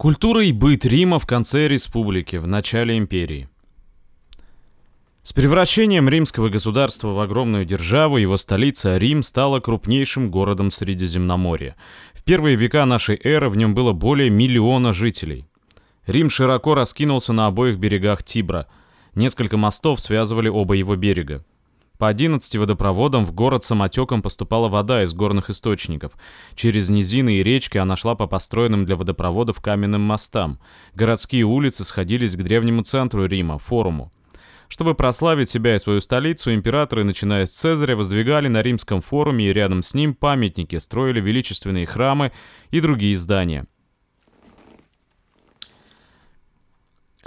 Культура и быт Рима в конце республики, в начале империи. С превращением римского государства в огромную державу его столица Рим стала крупнейшим городом Средиземноморья. В первые века нашей эры в нем было более миллиона жителей. Рим широко раскинулся на обоих берегах Тибра. Несколько мостов связывали оба его берега. По 11 водопроводам в город самотеком поступала вода из горных источников. Через низины и речки она шла по построенным для водопроводов каменным мостам. Городские улицы сходились к древнему центру Рима, форуму. Чтобы прославить себя и свою столицу, императоры, начиная с Цезаря, воздвигали на римском форуме и рядом с ним памятники, строили величественные храмы и другие здания.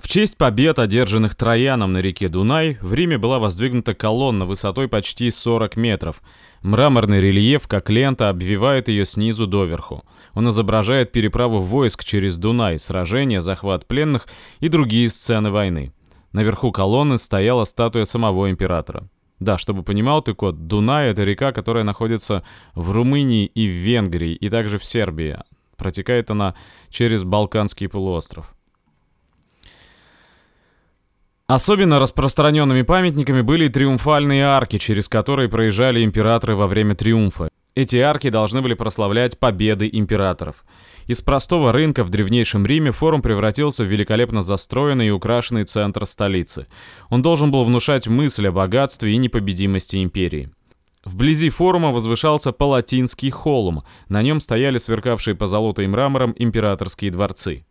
В честь побед, одержанных Трояном на реке Дунай, в Риме была воздвигнута колонна высотой почти 40 метров. Мраморный рельеф, как лента, обвивает ее снизу доверху. Он изображает переправу войск через Дунай, сражения, захват пленных и другие сцены войны. Наверху колонны стояла статуя самого императора. Да, чтобы понимал ты, кот, Дунай — это река, которая находится в Румынии и в Венгрии, и также в Сербии. Протекает она через Балканский полуостров. Особенно распространенными памятниками были триумфальные арки, через которые проезжали императоры во время триумфа. Эти арки должны были прославлять победы императоров. Из простого рынка в древнейшем Риме форум превратился в великолепно застроенный и украшенный центр столицы. Он должен был внушать мысль о богатстве и непобедимости империи. Вблизи форума возвышался Палатинский холм, на нем стояли сверкавшие позолотой мрамором императорские дворцы.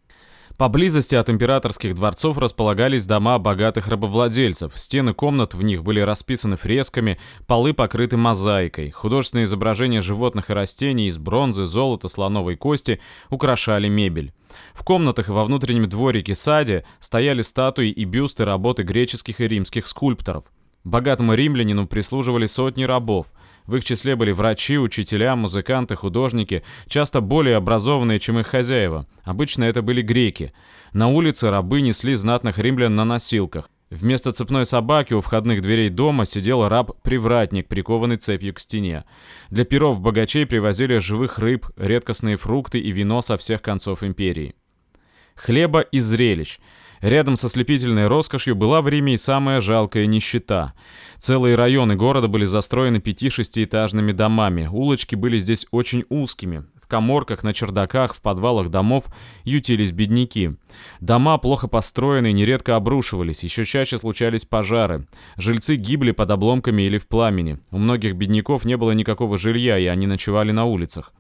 Поблизости от императорских дворцов располагались дома богатых рабовладельцев. Стены комнат в них были расписаны фресками, полы покрыты мозаикой. Художественные изображения животных и растений из бронзы, золота, слоновой кости украшали мебель. В комнатах и во внутреннем дворике саде стояли статуи и бюсты работы греческих и римских скульпторов. Богатому римлянину прислуживали сотни рабов – в их числе были врачи, учителя, музыканты, художники, часто более образованные, чем их хозяева. Обычно это были греки. На улице рабы несли знатных римлян на носилках. Вместо цепной собаки у входных дверей дома сидел раб-привратник, прикованный цепью к стене. Для пиров богачей привозили живых рыб, редкостные фрукты и вино со всех концов империи. Хлеба и зрелищ – Рядом со слепительной роскошью была в Риме и самая жалкая нищета. Целые районы города были застроены пяти-шестиэтажными домами. Улочки были здесь очень узкими. В коморках, на чердаках, в подвалах домов ютились бедняки. Дома, плохо построенные, нередко обрушивались, еще чаще случались пожары. Жильцы гибли под обломками или в пламени. У многих бедняков не было никакого жилья, и они ночевали на улицах.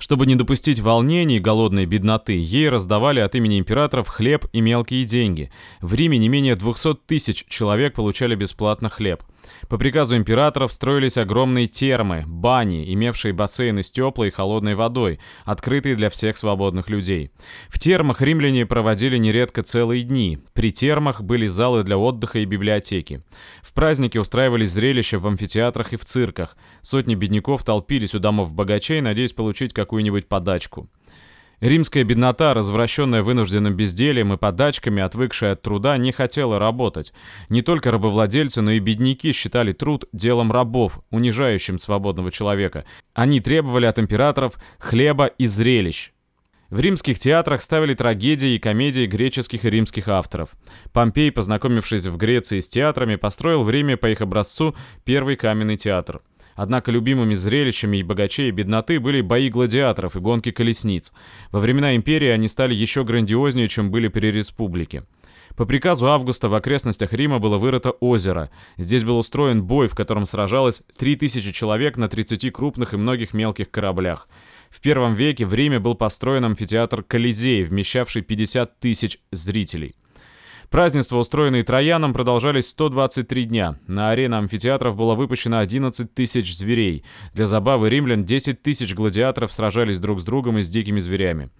Чтобы не допустить волнений и голодной бедноты, ей раздавали от имени императоров хлеб и мелкие деньги. В Риме не менее 200 тысяч человек получали бесплатно хлеб. По приказу императоров строились огромные термы, бани, имевшие бассейны с теплой и холодной водой, открытые для всех свободных людей. В термах римляне проводили нередко целые дни. При термах были залы для отдыха и библиотеки. В праздники устраивались зрелища в амфитеатрах и в цирках. Сотни бедняков толпились у домов богачей, надеясь получить какую-нибудь подачку. Римская беднота, развращенная вынужденным бездельем и подачками, отвыкшая от труда, не хотела работать. Не только рабовладельцы, но и бедняки считали труд делом рабов, унижающим свободного человека. Они требовали от императоров хлеба и зрелищ. В римских театрах ставили трагедии и комедии греческих и римских авторов. Помпей, познакомившись в Греции с театрами, построил в Риме по их образцу первый каменный театр. Однако любимыми зрелищами и богачей и бедноты были бои гладиаторов и гонки колесниц. Во времена империи они стали еще грандиознее, чем были при республике. По приказу Августа в окрестностях Рима было вырыто озеро. Здесь был устроен бой, в котором сражалось 3000 человек на 30 крупных и многих мелких кораблях. В первом веке в Риме был построен амфитеатр Колизей, вмещавший 50 тысяч зрителей. Празднества, устроенные Трояном, продолжались 123 дня. На арены амфитеатров было выпущено 11 тысяч зверей. Для забавы римлян 10 тысяч гладиаторов сражались друг с другом и с дикими зверями.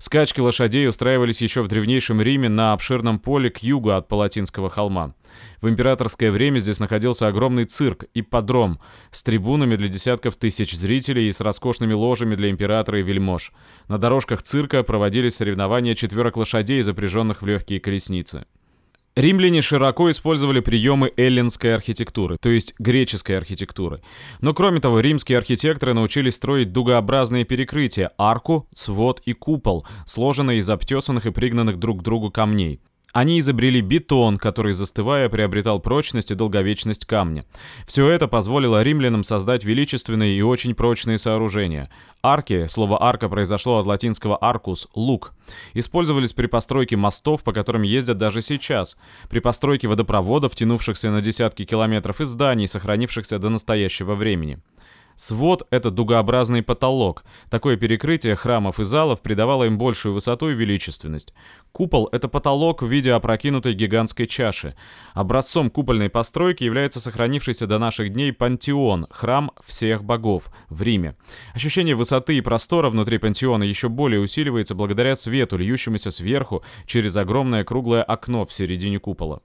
Скачки лошадей устраивались еще в древнейшем Риме на обширном поле к югу от Палатинского холма. В императорское время здесь находился огромный цирк, и подром с трибунами для десятков тысяч зрителей и с роскошными ложами для императора и вельмож. На дорожках цирка проводились соревнования четверок лошадей, запряженных в легкие колесницы. Римляне широко использовали приемы эллинской архитектуры, то есть греческой архитектуры. Но кроме того, римские архитекторы научились строить дугообразные перекрытия, арку, свод и купол, сложенные из обтесанных и пригнанных друг к другу камней. Они изобрели бетон, который, застывая, приобретал прочность и долговечность камня. Все это позволило римлянам создать величественные и очень прочные сооружения. Арки, слово «арка» произошло от латинского «arcus» — «лук», использовались при постройке мостов, по которым ездят даже сейчас, при постройке водопроводов, тянувшихся на десятки километров, и зданий, сохранившихся до настоящего времени. Свод — это дугообразный потолок. Такое перекрытие храмов и залов придавало им большую высоту и величественность. Купол — это потолок в виде опрокинутой гигантской чаши. Образцом купольной постройки является сохранившийся до наших дней пантеон, храм всех богов, в Риме. Ощущение высоты и простора внутри пантеона еще более усиливается благодаря свету, льющемуся сверху через огромное круглое окно в середине купола.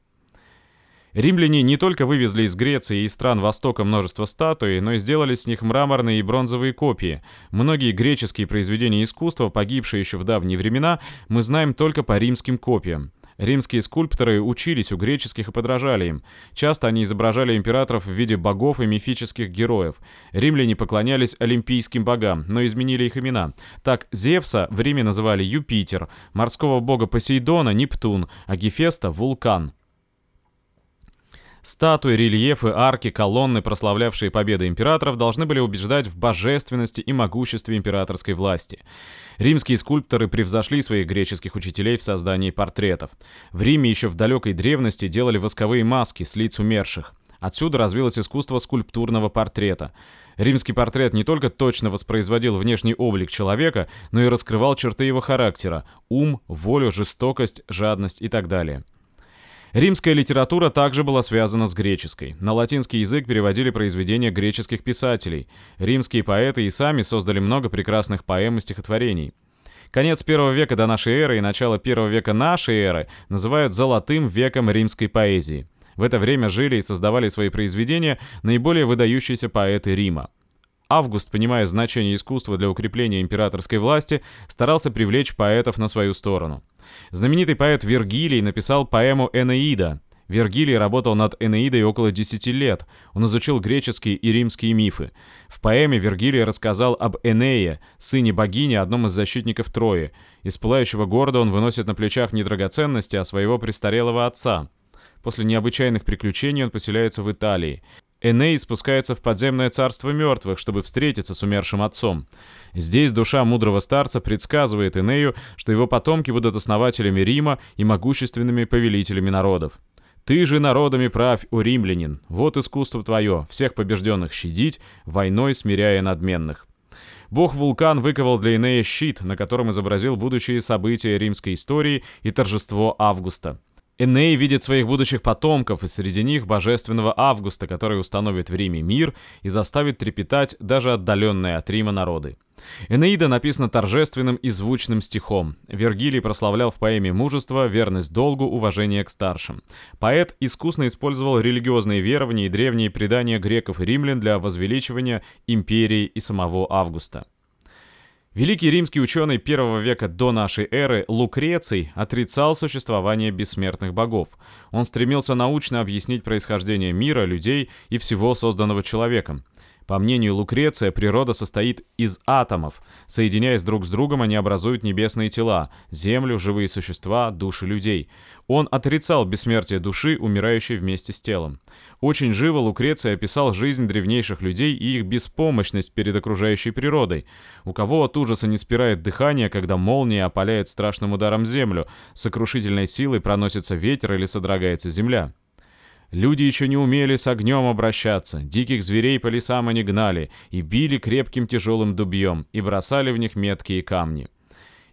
Римляне не только вывезли из Греции и стран Востока множество статуй, но и сделали с них мраморные и бронзовые копии. Многие греческие произведения искусства, погибшие еще в давние времена, мы знаем только по римским копиям. Римские скульпторы учились у греческих и подражали им. Часто они изображали императоров в виде богов и мифических героев. Римляне поклонялись олимпийским богам, но изменили их имена. Так Зевса в Риме называли Юпитер, морского бога Посейдона — Нептун, а Гефеста — Вулкан. Статуи, рельефы, арки, колонны, прославлявшие победы императоров, должны были убеждать в божественности и могуществе императорской власти. Римские скульпторы превзошли своих греческих учителей в создании портретов. В Риме еще в далекой древности делали восковые маски с лиц умерших. Отсюда развилось искусство скульптурного портрета. Римский портрет не только точно воспроизводил внешний облик человека, но и раскрывал черты его характера – ум, волю, жестокость, жадность и так далее. Римская литература также была связана с греческой. На латинский язык переводили произведения греческих писателей. Римские поэты и сами создали много прекрасных поэм и стихотворений. Конец первого века до нашей эры и начало первого века нашей эры называют «золотым веком римской поэзии». В это время жили и создавали свои произведения наиболее выдающиеся поэты Рима. Август, понимая значение искусства для укрепления императорской власти, старался привлечь поэтов на свою сторону. Знаменитый поэт Вергилий написал поэму «Энеида». Вергилий работал над «Энеидой» около 10 лет. Он изучил греческие и римские мифы. В поэме Вергилий рассказал об Энее, сыне богини, одном из защитников Трои. Из пылающего города он выносит на плечах не драгоценности, а своего престарелого отца. После необычайных приключений он поселяется в Италии. Эней спускается в подземное царство мертвых, чтобы встретиться с умершим отцом. Здесь душа мудрого старца предсказывает Энею, что его потомки будут основателями Рима и могущественными повелителями народов. «Ты же народами правь, у римлянин! Вот искусство твое, всех побежденных щадить, войной смиряя надменных». Бог-вулкан выковал для Энея щит, на котором изобразил будущие события римской истории и торжество Августа. Эней видит своих будущих потомков, и среди них божественного Августа, который установит в Риме мир и заставит трепетать даже отдаленные от Рима народы. Энеида написана торжественным и звучным стихом. Вергилий прославлял в поэме мужество, верность долгу, уважение к старшим. Поэт искусно использовал религиозные верования и древние предания греков и римлян для возвеличивания империи и самого Августа. Великий римский ученый первого века до нашей эры Лукреций отрицал существование бессмертных богов. Он стремился научно объяснить происхождение мира, людей и всего созданного человеком. По мнению Лукреция, природа состоит из атомов. Соединяясь друг с другом, они образуют небесные тела, землю, живые существа, души людей. Он отрицал бессмертие души, умирающей вместе с телом. Очень живо Лукреция описал жизнь древнейших людей и их беспомощность перед окружающей природой. У кого от ужаса не спирает дыхание, когда молния опаляет страшным ударом землю, сокрушительной силой проносится ветер или содрогается земля. Люди еще не умели с огнем обращаться, диких зверей по лесам они гнали, и били крепким тяжелым дубьем, и бросали в них меткие камни.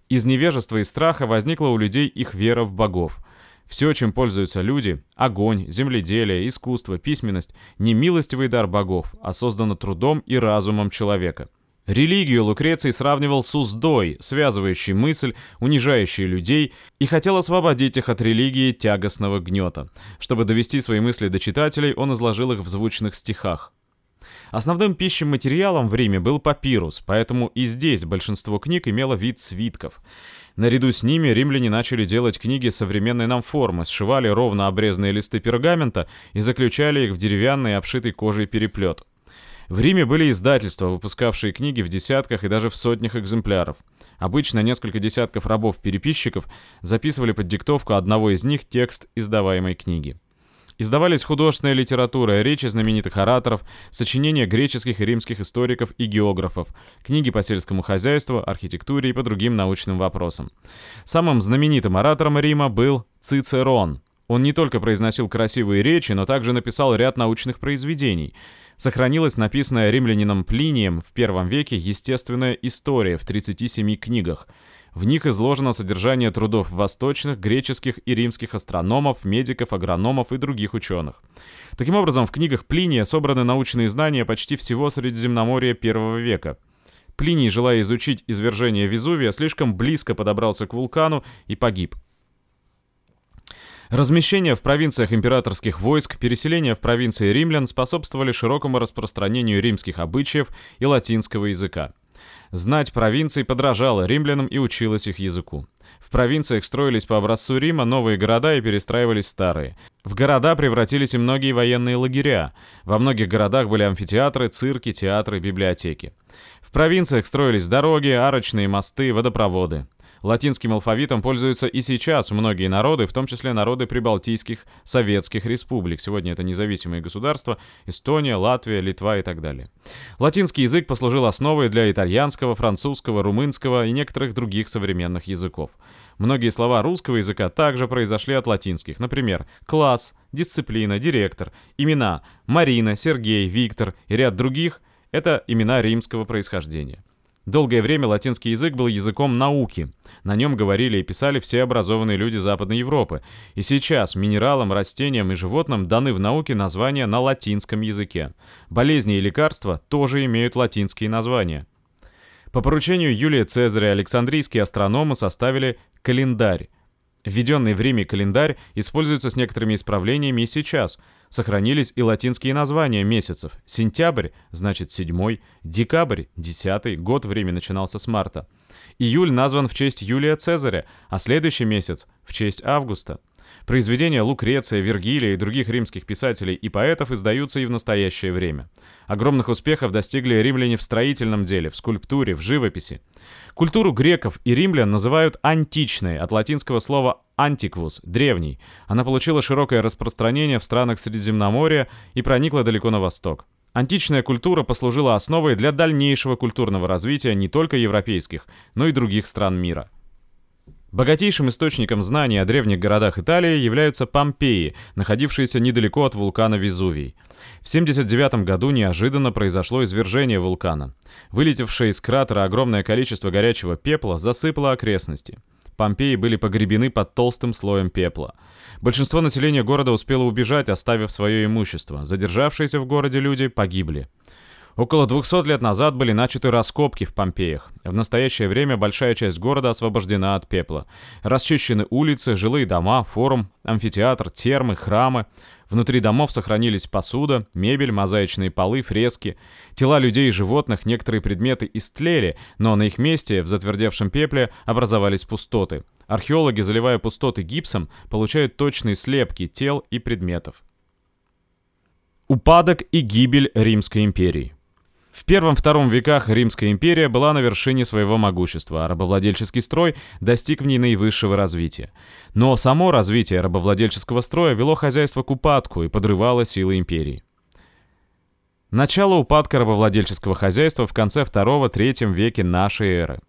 Из невежества и страха возникла у людей их вера в богов. Все, чем пользуются люди – огонь, земледелие, искусство, письменность – не милостивый дар богов, а создано трудом и разумом человека – Религию Лукреций сравнивал с уздой, связывающей мысль, унижающей людей, и хотел освободить их от религии тягостного гнета. Чтобы довести свои мысли до читателей, он изложил их в звучных стихах. Основным пищим материалом в Риме был папирус, поэтому и здесь большинство книг имело вид свитков. Наряду с ними римляне начали делать книги современной нам формы, сшивали ровно обрезанные листы пергамента и заключали их в деревянный обшитый кожей переплет. В Риме были издательства, выпускавшие книги в десятках и даже в сотнях экземпляров. Обычно несколько десятков рабов-переписчиков записывали под диктовку одного из них текст издаваемой книги. Издавались художественная литература, речи знаменитых ораторов, сочинения греческих и римских историков и географов, книги по сельскому хозяйству, архитектуре и по другим научным вопросам. Самым знаменитым оратором Рима был Цицерон. Он не только произносил красивые речи, но также написал ряд научных произведений. Сохранилась написанная римлянином Плинием в первом веке естественная история в 37 книгах – в них изложено содержание трудов восточных, греческих и римских астрономов, медиков, агрономов и других ученых. Таким образом, в книгах Плиния собраны научные знания почти всего Средиземноморья первого века. Плиний, желая изучить извержение Везувия, слишком близко подобрался к вулкану и погиб. Размещение в провинциях императорских войск, переселение в провинции римлян способствовали широкому распространению римских обычаев и латинского языка. Знать провинций подражала римлянам и училась их языку. В провинциях строились по образцу Рима новые города и перестраивались старые. В города превратились и многие военные лагеря. Во многих городах были амфитеатры, цирки, театры, библиотеки. В провинциях строились дороги, арочные мосты, водопроводы. Латинским алфавитом пользуются и сейчас многие народы, в том числе народы прибалтийских советских республик. Сегодня это независимые государства – Эстония, Латвия, Литва и так далее. Латинский язык послужил основой для итальянского, французского, румынского и некоторых других современных языков. Многие слова русского языка также произошли от латинских, например, класс, дисциплина, директор, имена Марина, Сергей, Виктор и ряд других – это имена римского происхождения. Долгое время латинский язык был языком науки. На нем говорили и писали все образованные люди Западной Европы. И сейчас минералам, растениям и животным даны в науке названия на латинском языке. Болезни и лекарства тоже имеют латинские названия. По поручению Юлия Цезаря Александрийские астрономы составили календарь. Введенный в Риме календарь используется с некоторыми исправлениями и сейчас – Сохранились и латинские названия месяцев. Сентябрь значит седьмой, декабрь – десятый, год время начинался с марта. Июль назван в честь Юлия Цезаря, а следующий месяц – в честь Августа. Произведения Лукреция, Вергилия и других римских писателей и поэтов издаются и в настоящее время. Огромных успехов достигли римляне в строительном деле, в скульптуре, в живописи. Культуру греков и римлян называют античной, от латинского слова «антиквус» — древний. Она получила широкое распространение в странах Средиземноморья и проникла далеко на восток. Античная культура послужила основой для дальнейшего культурного развития не только европейских, но и других стран мира. Богатейшим источником знаний о древних городах Италии являются Помпеи, находившиеся недалеко от вулкана Везувий. В 79 году неожиданно произошло извержение вулкана. Вылетевшее из кратера огромное количество горячего пепла засыпало окрестности. Помпеи были погребены под толстым слоем пепла. Большинство населения города успело убежать, оставив свое имущество. Задержавшиеся в городе люди погибли. Около 200 лет назад были начаты раскопки в Помпеях. В настоящее время большая часть города освобождена от пепла. Расчищены улицы, жилые дома, форум, амфитеатр, термы, храмы. Внутри домов сохранились посуда, мебель, мозаичные полы, фрески. Тела людей и животных, некоторые предметы истлели, но на их месте, в затвердевшем пепле, образовались пустоты. Археологи, заливая пустоты гипсом, получают точные слепки тел и предметов. Упадок и гибель Римской империи в первом-втором веках Римская империя была на вершине своего могущества, а рабовладельческий строй достиг в ней наивысшего развития. Но само развитие рабовладельческого строя вело хозяйство к упадку и подрывало силы империи. Начало упадка рабовладельческого хозяйства в конце второго-третьем веке нашей эры.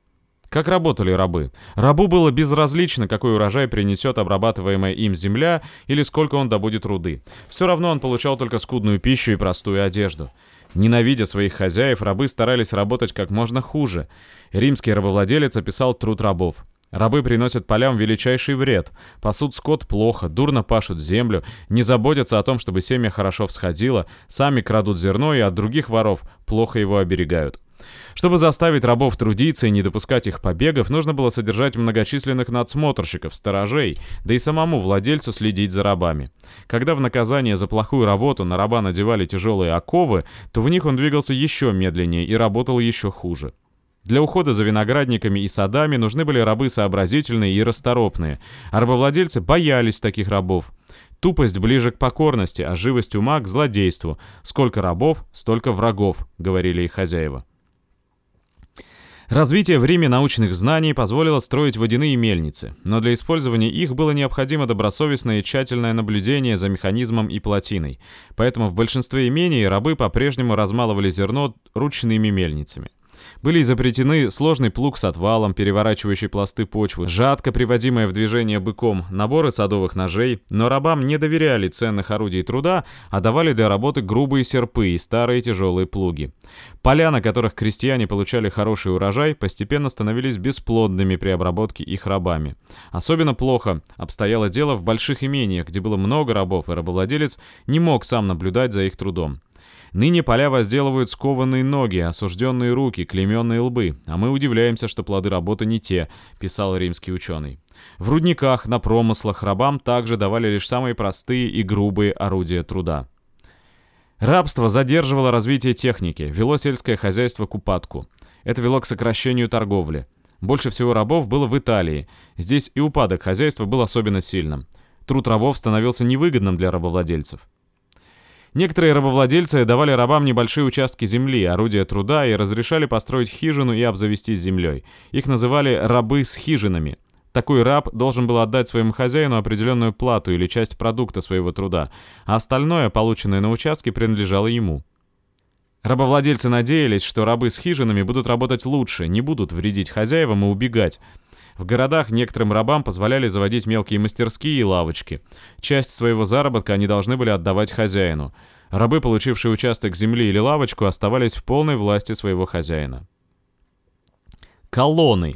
Как работали рабы? Рабу было безразлично, какой урожай принесет обрабатываемая им земля или сколько он добудет руды. Все равно он получал только скудную пищу и простую одежду. Ненавидя своих хозяев, рабы старались работать как можно хуже. Римский рабовладелец описал труд рабов. Рабы приносят полям величайший вред, пасут скот плохо, дурно пашут землю, не заботятся о том, чтобы семя хорошо всходило, сами крадут зерно и от других воров плохо его оберегают. Чтобы заставить рабов трудиться и не допускать их побегов, нужно было содержать многочисленных надсмотрщиков, сторожей, да и самому владельцу следить за рабами. Когда в наказание за плохую работу на раба надевали тяжелые оковы, то в них он двигался еще медленнее и работал еще хуже. Для ухода за виноградниками и садами нужны были рабы сообразительные и расторопные, а рабовладельцы боялись таких рабов. Тупость ближе к покорности, а живость ума к злодейству. Сколько рабов, столько врагов, говорили их хозяева. Развитие в Риме научных знаний позволило строить водяные мельницы, но для использования их было необходимо добросовестное и тщательное наблюдение за механизмом и плотиной, поэтому в большинстве имений рабы по-прежнему размалывали зерно ручными мельницами. Были изобретены сложный плуг с отвалом, переворачивающий пласты почвы, жатка, приводимая в движение быком, наборы садовых ножей, но рабам не доверяли ценных орудий труда, а давали для работы грубые серпы и старые тяжелые плуги. Поля, на которых крестьяне получали хороший урожай, постепенно становились бесплодными при обработке их рабами. Особенно плохо обстояло дело в больших имениях, где было много рабов, и рабовладелец не мог сам наблюдать за их трудом. Ныне поля возделывают скованные ноги, осужденные руки, клейменные лбы, а мы удивляемся, что плоды работы не те, писал римский ученый. В рудниках, на промыслах рабам также давали лишь самые простые и грубые орудия труда. Рабство задерживало развитие техники, вело сельское хозяйство к упадку. Это вело к сокращению торговли. Больше всего рабов было в Италии. Здесь и упадок хозяйства был особенно сильным. Труд рабов становился невыгодным для рабовладельцев. Некоторые рабовладельцы давали рабам небольшие участки земли, орудия труда и разрешали построить хижину и обзавестись землей. Их называли «рабы с хижинами». Такой раб должен был отдать своему хозяину определенную плату или часть продукта своего труда, а остальное, полученное на участке, принадлежало ему. Рабовладельцы надеялись, что рабы с хижинами будут работать лучше, не будут вредить хозяевам и убегать. В городах некоторым рабам позволяли заводить мелкие мастерские и лавочки. Часть своего заработка они должны были отдавать хозяину. Рабы, получившие участок земли или лавочку, оставались в полной власти своего хозяина. Колонны.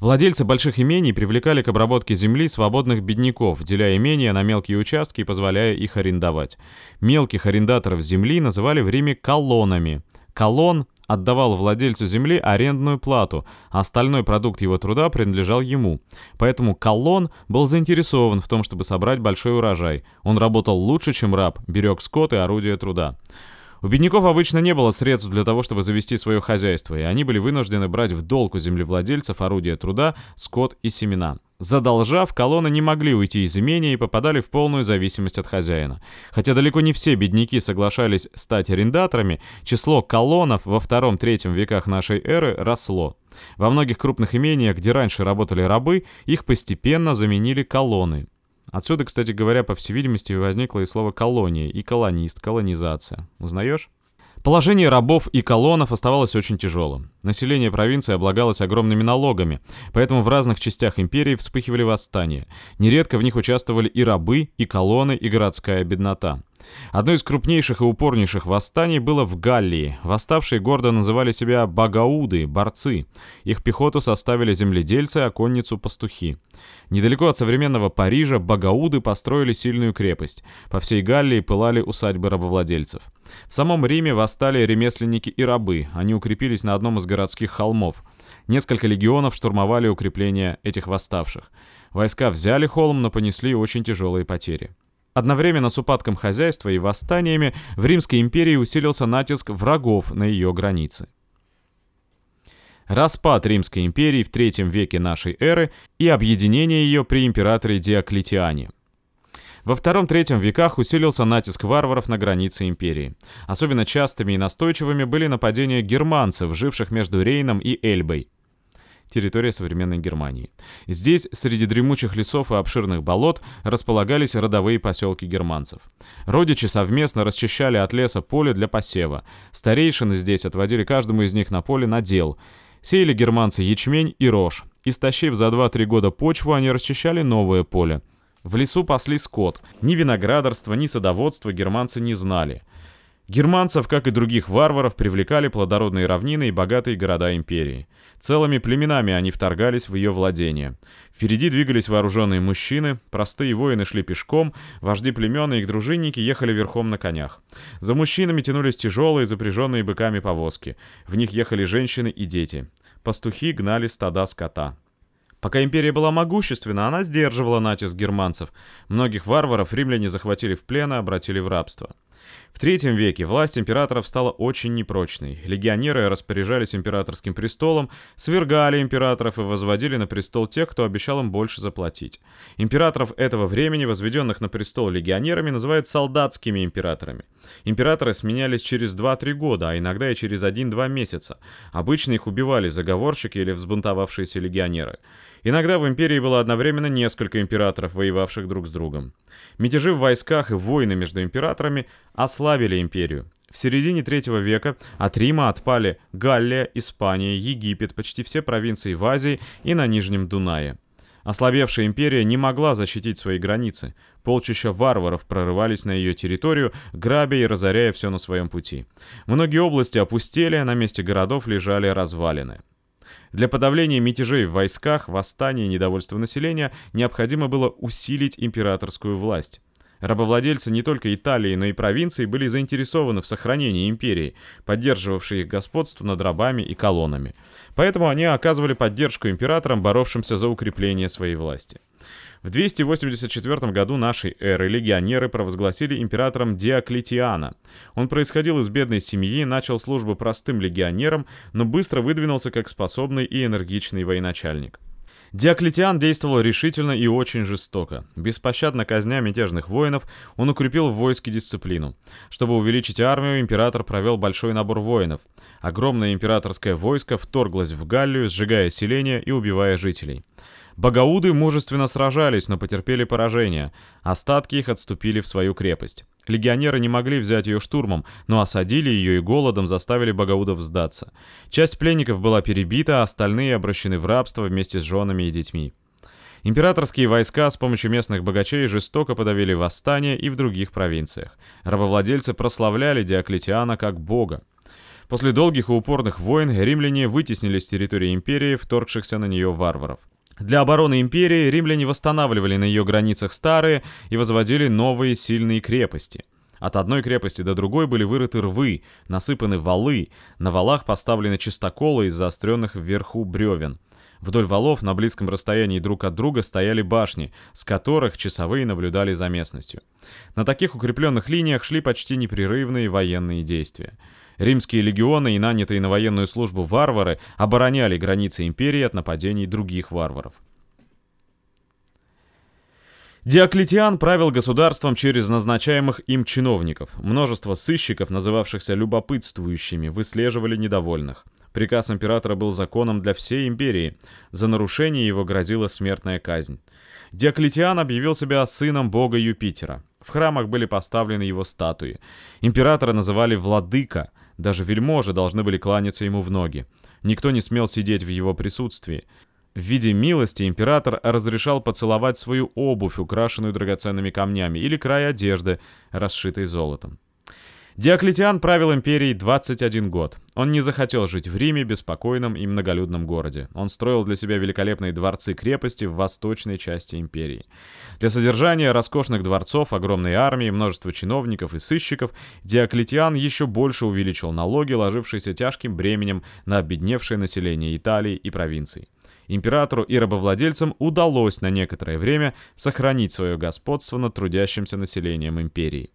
Владельцы больших имений привлекали к обработке земли свободных бедняков, деля имения на мелкие участки и позволяя их арендовать. Мелких арендаторов земли называли в Риме колоннами. Колон отдавал владельцу земли арендную плату, а остальной продукт его труда принадлежал ему. Поэтому колон был заинтересован в том, чтобы собрать большой урожай. Он работал лучше, чем раб, берег скот и орудия труда. У бедняков обычно не было средств для того, чтобы завести свое хозяйство, и они были вынуждены брать в долг у землевладельцев орудия труда, скот и семена. Задолжав, колонны не могли уйти из имения и попадали в полную зависимость от хозяина. Хотя далеко не все бедняки соглашались стать арендаторами, число колоннов во втором-третьем веках нашей эры росло. Во многих крупных имениях, где раньше работали рабы, их постепенно заменили колонны. Отсюда, кстати говоря, по всей видимости, возникло и слово «колония» и «колонист», «колонизация». Узнаешь? Положение рабов и колонов оставалось очень тяжелым. Население провинции облагалось огромными налогами, поэтому в разных частях империи вспыхивали восстания. Нередко в них участвовали и рабы, и колоны, и городская беднота. Одно из крупнейших и упорнейших восстаний было в Галлии. Восставшие гордо называли себя багауды, борцы. Их пехоту составили земледельцы, а конницу — пастухи. Недалеко от современного Парижа багауды построили сильную крепость. По всей Галлии пылали усадьбы рабовладельцев. В самом Риме восстали ремесленники и рабы. Они укрепились на одном из городских холмов. Несколько легионов штурмовали укрепления этих восставших. Войска взяли холм, но понесли очень тяжелые потери. Одновременно с упадком хозяйства и восстаниями в Римской империи усилился натиск врагов на ее границы. Распад Римской империи в III веке нашей эры и объединение ее при императоре Диоклетиане. Во II-III веках усилился натиск варваров на границе империи. Особенно частыми и настойчивыми были нападения германцев, живших между Рейном и Эльбой территория современной Германии. Здесь, среди дремучих лесов и обширных болот, располагались родовые поселки германцев. Родичи совместно расчищали от леса поле для посева. Старейшины здесь отводили каждому из них на поле надел. Сеяли германцы ячмень и рожь. Истощив за 2-3 года почву, они расчищали новое поле. В лесу пасли скот. Ни виноградарства, ни садоводства германцы не знали. Германцев, как и других варваров, привлекали плодородные равнины и богатые города империи. Целыми племенами они вторгались в ее владения. Впереди двигались вооруженные мужчины, простые воины шли пешком, вожди племен и их дружинники ехали верхом на конях. За мужчинами тянулись тяжелые, запряженные быками повозки. В них ехали женщины и дети. Пастухи гнали стада скота. Пока империя была могущественна, она сдерживала натиск германцев. Многих варваров римляне захватили в плен и обратили в рабство. В третьем веке власть императоров стала очень непрочной. Легионеры распоряжались императорским престолом, свергали императоров и возводили на престол тех, кто обещал им больше заплатить. Императоров этого времени, возведенных на престол легионерами, называют солдатскими императорами. Императоры сменялись через 2-3 года, а иногда и через 1-2 месяца. Обычно их убивали заговорщики или взбунтовавшиеся легионеры. Иногда в империи было одновременно несколько императоров, воевавших друг с другом. Мятежи в войсках и войны между императорами ослабили империю. В середине третьего века от Рима отпали Галлия, Испания, Египет, почти все провинции в Азии и на Нижнем Дунае. Ослабевшая империя не могла защитить свои границы. Полчища варваров прорывались на ее территорию, грабя и разоряя все на своем пути. Многие области опустели, а на месте городов лежали развалины. Для подавления мятежей в войсках, восстания и недовольства населения необходимо было усилить императорскую власть. Рабовладельцы не только Италии, но и провинций были заинтересованы в сохранении империи, поддерживавшей их господство над рабами и колоннами. Поэтому они оказывали поддержку императорам, боровшимся за укрепление своей власти. В 284 году нашей эры легионеры провозгласили императором Диоклетиана. Он происходил из бедной семьи, начал службу простым легионером, но быстро выдвинулся как способный и энергичный военачальник. Диоклетиан действовал решительно и очень жестоко. Беспощадно казня мятежных воинов, он укрепил в войске дисциплину. Чтобы увеличить армию, император провел большой набор воинов. Огромное императорское войско вторглось в Галлию, сжигая селения и убивая жителей. Багауды мужественно сражались, но потерпели поражение. Остатки их отступили в свою крепость. Легионеры не могли взять ее штурмом, но осадили ее и голодом заставили Багаудов сдаться. Часть пленников была перебита, а остальные обращены в рабство вместе с женами и детьми. Императорские войска с помощью местных богачей жестоко подавили восстание и в других провинциях. Рабовладельцы прославляли Диоклетиана как бога. После долгих и упорных войн римляне вытеснили с территории империи вторгшихся на нее варваров. Для обороны империи римляне восстанавливали на ее границах старые и возводили новые сильные крепости. От одной крепости до другой были вырыты рвы, насыпаны валы, на валах поставлены чистоколы из заостренных вверху бревен. Вдоль валов на близком расстоянии друг от друга стояли башни, с которых часовые наблюдали за местностью. На таких укрепленных линиях шли почти непрерывные военные действия. Римские легионы и нанятые на военную службу варвары обороняли границы империи от нападений других варваров. Диоклетиан правил государством через назначаемых им чиновников. Множество сыщиков, называвшихся любопытствующими, выслеживали недовольных. Приказ императора был законом для всей империи. За нарушение его грозила смертная казнь. Диоклетиан объявил себя сыном бога Юпитера. В храмах были поставлены его статуи. Императора называли «владыка», даже вельможи должны были кланяться ему в ноги. Никто не смел сидеть в его присутствии. В виде милости император разрешал поцеловать свою обувь, украшенную драгоценными камнями, или край одежды, расшитой золотом. Диоклетиан правил империей 21 год. Он не захотел жить в Риме, беспокойном и многолюдном городе. Он строил для себя великолепные дворцы-крепости в восточной части империи. Для содержания роскошных дворцов, огромной армии, множества чиновников и сыщиков, Диоклетиан еще больше увеличил налоги, ложившиеся тяжким бременем на обедневшее население Италии и провинций. Императору и рабовладельцам удалось на некоторое время сохранить свое господство над трудящимся населением империи.